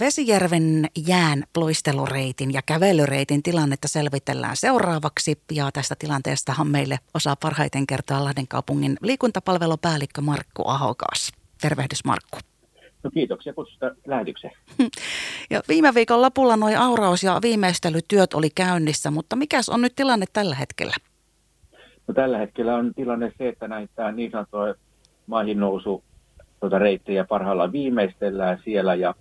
Vesijärven jään ploistelureitin ja kävelyreitin tilannetta selvitellään seuraavaksi. Ja tästä tilanteestahan meille osaa parhaiten kertoa Lahden kaupungin liikuntapalvelupäällikkö Markku Ahokas. Tervehdys Markku. No kiitoksia kutsusta lähetykseen. Ja viime viikon lopulla noin auraus- ja viimeistelytyöt oli käynnissä, mutta mikäs on nyt tilanne tällä hetkellä? No, tällä hetkellä on tilanne se, että näitä niin sanottuja maihin nousu tuota reittejä parhaillaan viimeistellään siellä ja,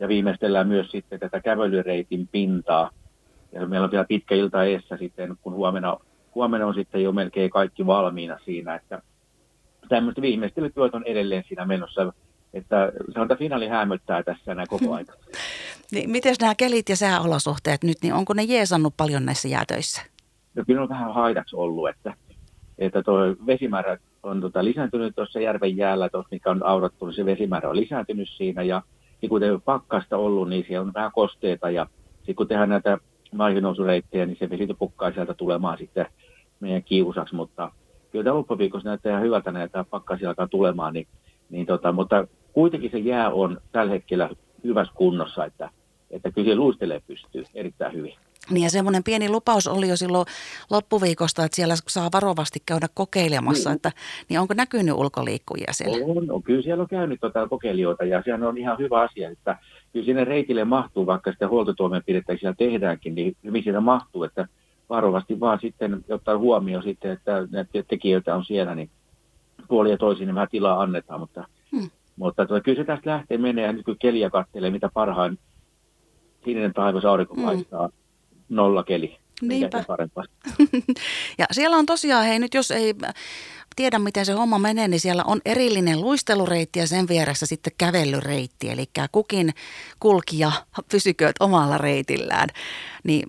ja viimeistellään myös sitten tätä kävelyreitin pintaa. Ja meillä on vielä pitkä ilta eessä sitten, kun huomenna, huomenna on sitten jo melkein kaikki valmiina siinä, että tämmöistä viimeistelytyöt on edelleen siinä menossa että sanotaan finaali hämöttää tässä näin koko aika. niin, miten nämä kelit ja sääolosuhteet nyt, niin onko ne jeesannut paljon näissä jäätöissä? No kyllä on vähän haitaksi ollut, että, että tuo vesimäärä on tota lisääntynyt tuossa järven jäällä, tuossa mikä on aurattu, niin se vesimäärä on lisääntynyt siinä ja niin kun ei pakkasta ollut, niin siellä on vähän kosteita ja sitten kun tehdään näitä maihinnousureittejä, niin se vesi pukkaa sieltä tulemaan sitten meidän kiusaksi, mutta kyllä tämä loppuviikossa näyttää ihan hyvältä näitä pakkasia alkaa tulemaan, niin, niin tota, mutta kuitenkin se jää on tällä hetkellä hyvässä kunnossa, että, että kyllä se luistelee pystyy erittäin hyvin. Niin ja semmoinen pieni lupaus oli jo silloin loppuviikosta, että siellä saa varovasti käydä kokeilemassa, mm. että niin onko näkynyt ulkoliikkujia siellä? On, on kyllä siellä on käynyt tota kokeilijoita ja sehän on ihan hyvä asia, että kyllä sinne reitille mahtuu, vaikka sitä huoltotoimenpidettä siellä tehdäänkin, niin hyvin siinä mahtuu, että varovasti vaan sitten ottaa huomioon sitten, että näitä tekijöitä on siellä, niin puoli ja toisin niin vähän tilaa annetaan, mutta hmm. Mutta tuota, kyllä se tästä lähtee menee ja nyt kun keliä kattelee, mitä parhain sininen taivas aurinko mm. paistaa, keli. Niinpä. ja siellä on tosiaan, hei nyt jos ei tiedä, miten se homma menee, niin siellä on erillinen luistelureitti ja sen vieressä sitten kävelyreitti. Eli kukin kulkija pysykööt omalla reitillään. Niin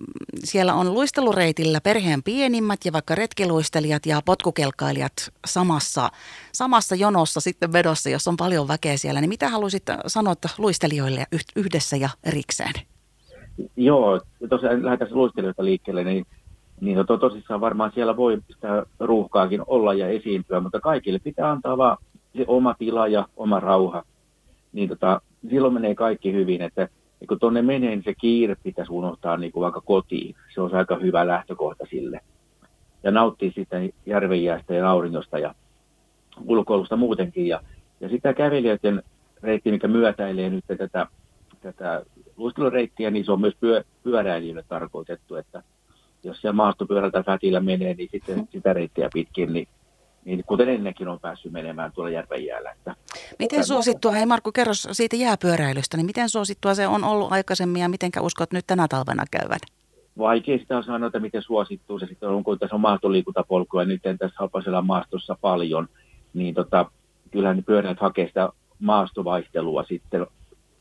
siellä on luistelureitillä perheen pienimmät ja vaikka retkiluistelijat ja potkukelkailijat samassa, samassa jonossa sitten vedossa, jos on paljon väkeä siellä. Niin mitä haluaisit sanoa luistelijoille yhdessä ja erikseen? Joo, tosiaan lähdetään luistelijoita liikkeelle, niin niin no, tosissaan varmaan siellä voi sitä ruuhkaakin olla ja esiintyä, mutta kaikille pitää antaa vaan se oma tila ja oma rauha. Niin tota, silloin menee kaikki hyvin, että kun tuonne menee, niin se kiire pitäisi unohtaa niin kuin vaikka kotiin. Se on aika hyvä lähtökohta sille. Ja nauttii sitten järvenjäästä ja auringosta ja ulkoilusta muutenkin. Ja, ja sitä kävelijöiden reitti, mikä myötäilee nyt tätä, tätä luistelureittiä, niin se on myös pyö, pyöräilijöille tarkoitettu, että jos siellä maastopyörällä fätillä menee, niin sitten mm. sitä reittiä pitkin, niin, niin kuten ennenkin on päässyt menemään tuolla järven jäällä. Että, miten suosittua, hei Markku, kerro siitä jääpyöräilystä, niin miten suosittua se on ollut aikaisemmin ja miten uskot nyt tänä talvena käyvän? Vaikea sitä on sanoa, että miten suosittuu se sitten on, kun tässä on maastoliikuntapolkua, nyt tässä halpaisella maastossa paljon, niin tota, kyllähän ne pyöräilijät hakee sitä maastovaihtelua sitten,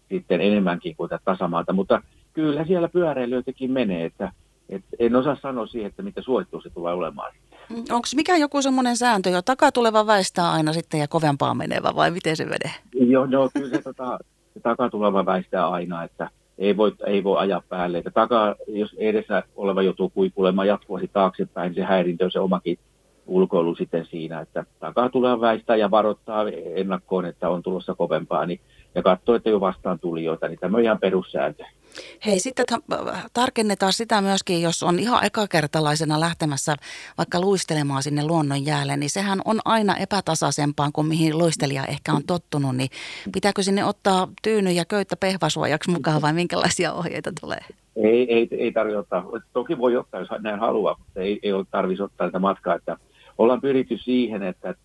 sitten enemmänkin kuin tätä tasamaata, mutta kyllä siellä pyöräilijöitäkin menee, että et en osaa sanoa siihen, että mitä suosittu se tulee olemaan. Mm, Onko mikä joku semmoinen sääntö, jo takatuleva väistää aina sitten ja kovempaa menevä vai miten se menee? Joo, no kyllä se, tota, se takatuleva väistää aina, että ei voi, ei voi ajaa päälle. Että taka, jos edessä oleva joutuu kuikulemaan jatkuvasti taaksepäin, se häirintö se omakin ulkoilu sitten siinä, että takaa tulee väistää ja varoittaa ennakkoon, että on tulossa kovempaa, niin, ja katsoo, että jo vastaan tulijoita, niin tämä on ihan perussääntö. Hei, sitten tarkennetaan sitä myöskin, jos on ihan ekakertalaisena lähtemässä vaikka luistelemaan sinne luonnon jäälle, niin sehän on aina epätasaisempaa kuin mihin luistelija ehkä on tottunut, niin pitääkö sinne ottaa tyyny ja köyttä pehvasuojaksi mukaan vai minkälaisia ohjeita tulee? Ei, ei, ei tarvitse ottaa. Toki voi ottaa, jos näin haluaa, mutta ei, ei ole tarvitsisi ottaa tätä matkaa. Että ollaan pyritty siihen, että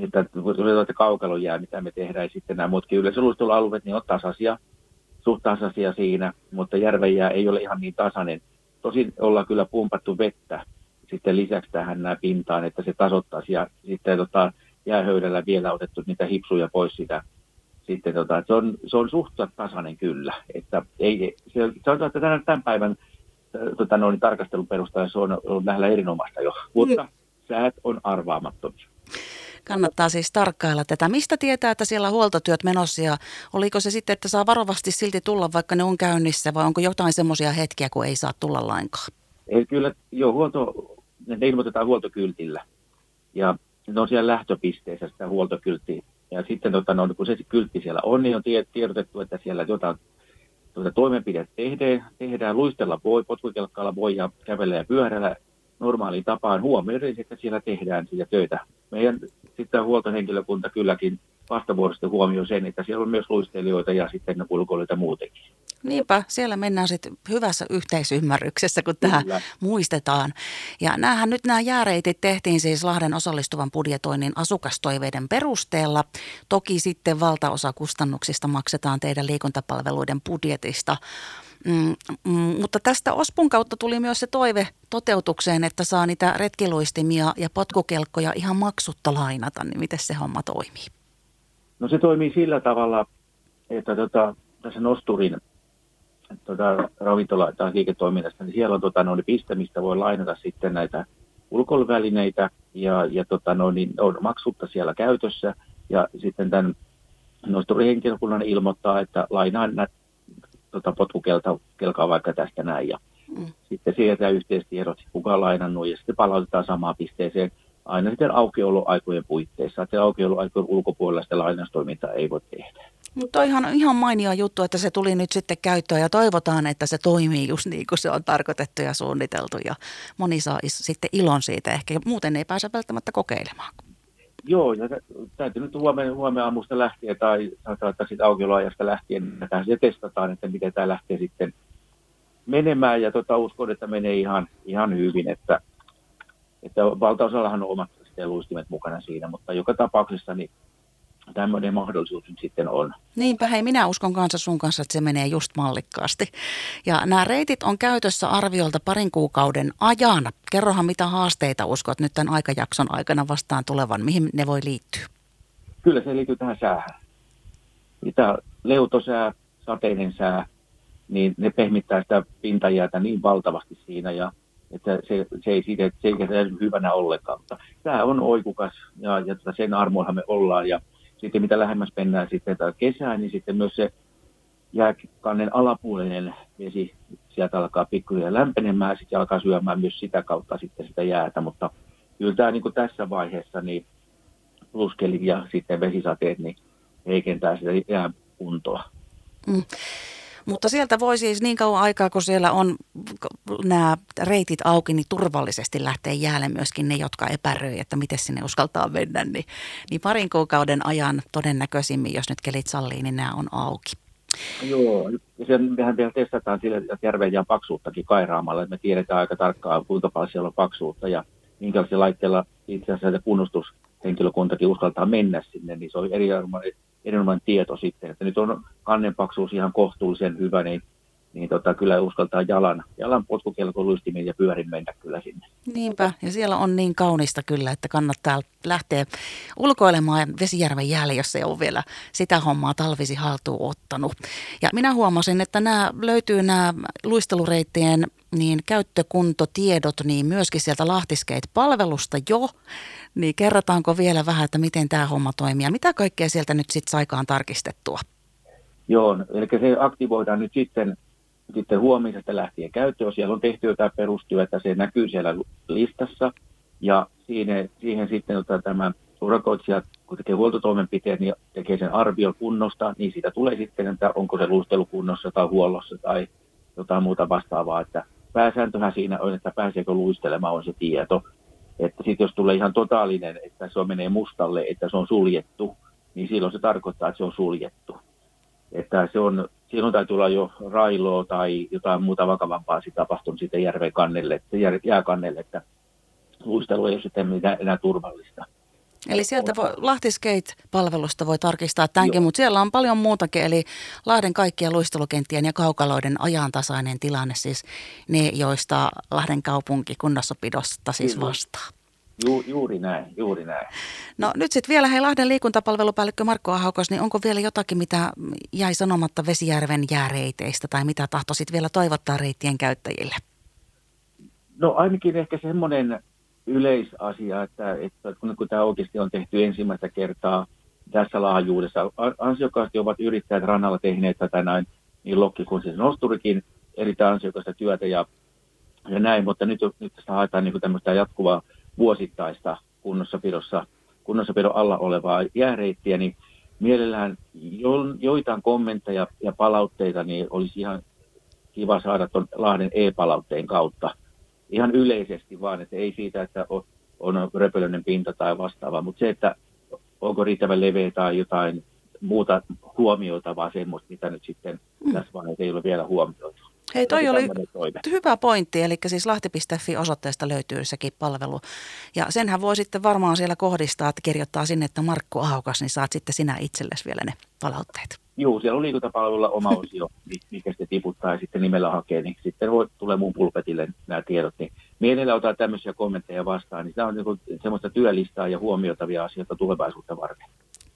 että kun kaukalon jää, mitä me tehdään, sitten nämä muutkin yleisöluistelualueet, niin on tasaisia suht tasaisia siinä, mutta järvenjää ei ole ihan niin tasainen. Tosin ollaan kyllä pumpattu vettä sitten lisäksi tähän nämä pintaan, että se tasoittaisi ja sitten tota, jäähöydällä vielä otettu niitä hipsuja pois sitä. Sitten tota, se on, se on suht tasainen kyllä, että ei, se, sanotaan, että tämän, tämän päivän tota, noin, tarkastelun perusteella se on, on lähellä erinomaista jo, mutta mm. säät on arvaamattomia. Kannattaa siis tarkkailla tätä. Mistä tietää, että siellä huoltotyöt menossa ja oliko se sitten, että saa varovasti silti tulla, vaikka ne on käynnissä vai onko jotain semmoisia hetkiä, kun ei saa tulla lainkaan? Ei, kyllä, joo, huolto, ne ilmoitetaan huoltokyltillä ja ne on siellä lähtöpisteessä sitä huoltokylttiä. Ja sitten tota, no, kun se kyltti siellä on, niin on tiedotettu, että siellä jotain tuota, toimenpiteet tehdään, tehdään, luistella voi, potkukelkkaalla voi ja kävellä ja pyörällä normaaliin tapaan huomioiden, että siellä tehdään sitä töitä. Meidän sitten huoltohenkilökunta kylläkin vastavuoroisesti huomioi sen, että siellä on myös luistelijoita ja sitten ulkoilijoita muutenkin. Niinpä, siellä mennään sitten hyvässä yhteisymmärryksessä, kun tämä muistetaan. Ja näähän nyt nämä jääreitit tehtiin siis Lahden osallistuvan budjetoinnin asukastoiveiden perusteella. Toki sitten valtaosa kustannuksista maksetaan teidän liikuntapalveluiden budjetista. Mm, mm, mutta tästä Ospun kautta tuli myös se toive toteutukseen, että saa niitä retkiluistimia ja potkukelkkoja ihan maksutta lainata. Niin miten se homma toimii? No se toimii sillä tavalla, että tota, tässä Nosturin tota, ravintola- tai liiketoiminnasta, niin siellä on tota, no, piste, mistä voi lainata sitten näitä ulkoiluvälineitä ja, ja tota, no, niin on maksutta siellä käytössä. Ja sitten tämän Nosturin henkilökunnan ilmoittaa, että lainaan tota, potkukelkaa vaikka tästä näin. Ja mm. sitten sieltä yhteistiedot, kuka on lainannut ja sitten palautetaan samaan pisteeseen aina sitten aukioloaikojen puitteissa. Että aukioloaikojen ulkopuolella sitä lainaustoimintaa ei voi tehdä. Mutta on ihan, ihan mainio juttu, että se tuli nyt sitten käyttöön ja toivotaan, että se toimii just niin kuin se on tarkoitettu ja suunniteltu ja moni saa sitten ilon siitä. Ehkä muuten ei pääse välttämättä kokeilemaan. Joo, ja täytyy nyt huomenna, huomenna aamusta lähtien tai sanotaan, että sitten aukioloajasta lähtien että se testataan, että miten tämä lähtee sitten menemään. Ja tota, uskon, että menee ihan, ihan hyvin, että, että valtaosallahan on omat luistimet mukana siinä, mutta joka tapauksessa niin tämmöinen mahdollisuus nyt sitten on. Niinpä hei, minä uskon kanssa sun kanssa, että se menee just mallikkaasti. Ja nämä reitit on käytössä arviolta parin kuukauden ajan. Kerrohan mitä haasteita uskot nyt tämän aikajakson aikana vastaan tulevan, mihin ne voi liittyä? Kyllä se liittyy tähän säähän. Mitä leutosää, sateinen sää, niin ne pehmittää sitä pintajäätä niin valtavasti siinä ja että se, se ei siitä, se ei hyvänä ollenkaan. Mutta tämä on oikukas ja, ja sen armoillahan me ollaan ja sitten mitä lähemmäs mennään sitten kesään, niin sitten myös se jääkannen alapuolinen vesi sieltä alkaa pikkuhiljaa lämpenemään, sitten alkaa syömään myös sitä kautta sitten sitä jäätä, mutta kyllä tämä niin kuin tässä vaiheessa niin pluskeli ja sitten vesisateet niin heikentää sitä jääkuntoa. Mm. Mutta sieltä voi siis niin kauan aikaa, kun siellä on nämä reitit auki, niin turvallisesti lähtee jäälle myöskin ne, jotka epäröi, että miten sinne uskaltaa mennä. Niin, niin parin kuukauden ajan todennäköisimmin, jos nyt kelit sallii, niin nämä on auki. Joo, sen mehän vielä testataan sille järven ja paksuuttakin kairaamalla, että me tiedetään aika tarkkaan, kuinka paljon siellä on paksuutta ja minkälaisilla laitteilla itse asiassa kunnostushenkilökuntakin uskaltaa mennä sinne, niin se on eri erinomainen tieto sitten, että nyt on kannenpaksuus ihan kohtuullisen hyvä, niin, niin tota, kyllä uskaltaa jalan, jalan potkukelko luistimin ja pyörin mennä kyllä sinne. Niinpä, ja siellä on niin kaunista kyllä, että kannattaa lähteä ulkoilemaan Vesijärven jäälle, jos se on vielä sitä hommaa talvisi haltuun ottanut. Ja minä huomasin, että nämä löytyy nämä luistelureittien niin käyttökuntotiedot niin myöskin sieltä Lahtiskeit-palvelusta jo, niin kerrotaanko vielä vähän, että miten tämä homma toimii ja mitä kaikkea sieltä nyt sitten saikaan tarkistettua? Joo, eli se aktivoidaan nyt sitten, sitten huomisesta lähtien käyttöön. Siellä on tehty jotain perustyötä, se näkyy siellä listassa ja siihen, siihen sitten ottaa tämä urakoitsija, kun tekee huoltotoimenpiteet, niin tekee sen arvio kunnosta, niin siitä tulee sitten, että onko se luustelu kunnossa tai huollossa tai jotain muuta vastaavaa, että pääsääntöhän siinä on, että pääseekö luistelemaan on se tieto. Että sitten jos tulee ihan totaalinen, että se on menee mustalle, että se on suljettu, niin silloin se tarkoittaa, että se on suljettu. Että se on, silloin täytyy olla jo railoa tai jotain muuta vakavampaa sitten tapahtunut sitten järven kannelle, jääkannelle, että luistelu ei ole sitten enää turvallista. Eli sieltä voi, Lahti Skate-palvelusta voi tarkistaa tämänkin, mutta siellä on paljon muutakin. Eli Lahden kaikkien luistelukenttien ja kaukaloiden ajantasainen tilanne, siis ne, joista Lahden kaupunki kunnossapidosta siis vastaa. Ju, juuri näin, juuri näin. No nyt sitten vielä, hei Lahden liikuntapalvelupäällikkö Markko Ahaukos, niin onko vielä jotakin, mitä jäi sanomatta Vesijärven jääreiteistä tai mitä tahtoisit vielä toivottaa reittien käyttäjille? No ainakin ehkä semmoinen yleisasia, että, että kun, kun tämä oikeasti on tehty ensimmäistä kertaa tässä laajuudessa, ansiokkaasti ovat yrittäjät rannalla tehneet tätä näin, niin Lokki kuin siis Nosturikin erittäin ansiokasta työtä ja, ja näin, mutta nyt, nyt tästä haetaan niin tämmöistä jatkuvaa vuosittaista kunnossapidossa, kunnossapidon alla olevaa jääreittiä, niin, mielellään jo, joitain kommentteja ja palautteita, niin olisi ihan kiva saada tuon Lahden e-palautteen kautta. Ihan yleisesti vaan, että ei siitä, että on, on röpölöinen pinta tai vastaava, mutta se, että onko riittävän leveä tai jotain muuta huomiota, vaan semmoista, mitä nyt sitten mm. tässä vaiheessa ei ole vielä huomioitu. Hei, toi oli toime. hyvä pointti, eli siis lahti.fi osoitteesta löytyy sekin palvelu. Ja senhän voi sitten varmaan siellä kohdistaa, että kirjoittaa sinne, että Markku Ahokas, niin saat sitten sinä itsellesi vielä ne palautteet. Joo, siellä on liikuntapalvelulla oma osio, mikä sitten tiputtaa ja sitten nimellä hakee, niin sitten voi, tulee mun pulpetille nämä tiedot. Niin mielellä ottaa tämmöisiä kommentteja vastaan, niin tämä on niin semmoista työlistaa ja huomioitavia asioita tulevaisuutta varten.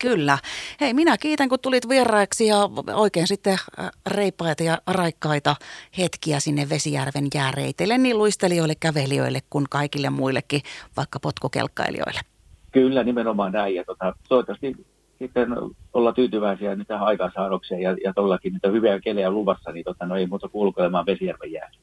Kyllä. Hei, minä kiitän, kun tulit vieraiksi ja oikein sitten äh, reippaita ja raikkaita hetkiä sinne Vesijärven jääreiteille niin luistelijoille, kävelijöille kuin kaikille muillekin, vaikka potkokelkkailijoille. Kyllä, nimenomaan näin. Ja tota, toivottavasti sitten olla tyytyväisiä nyt tähän aikaansaannokseen ja, ja todellakin niitä hyviä kelejä luvassa, niin tota, no ei muuta kulkelemaan Vesijärven jäällä.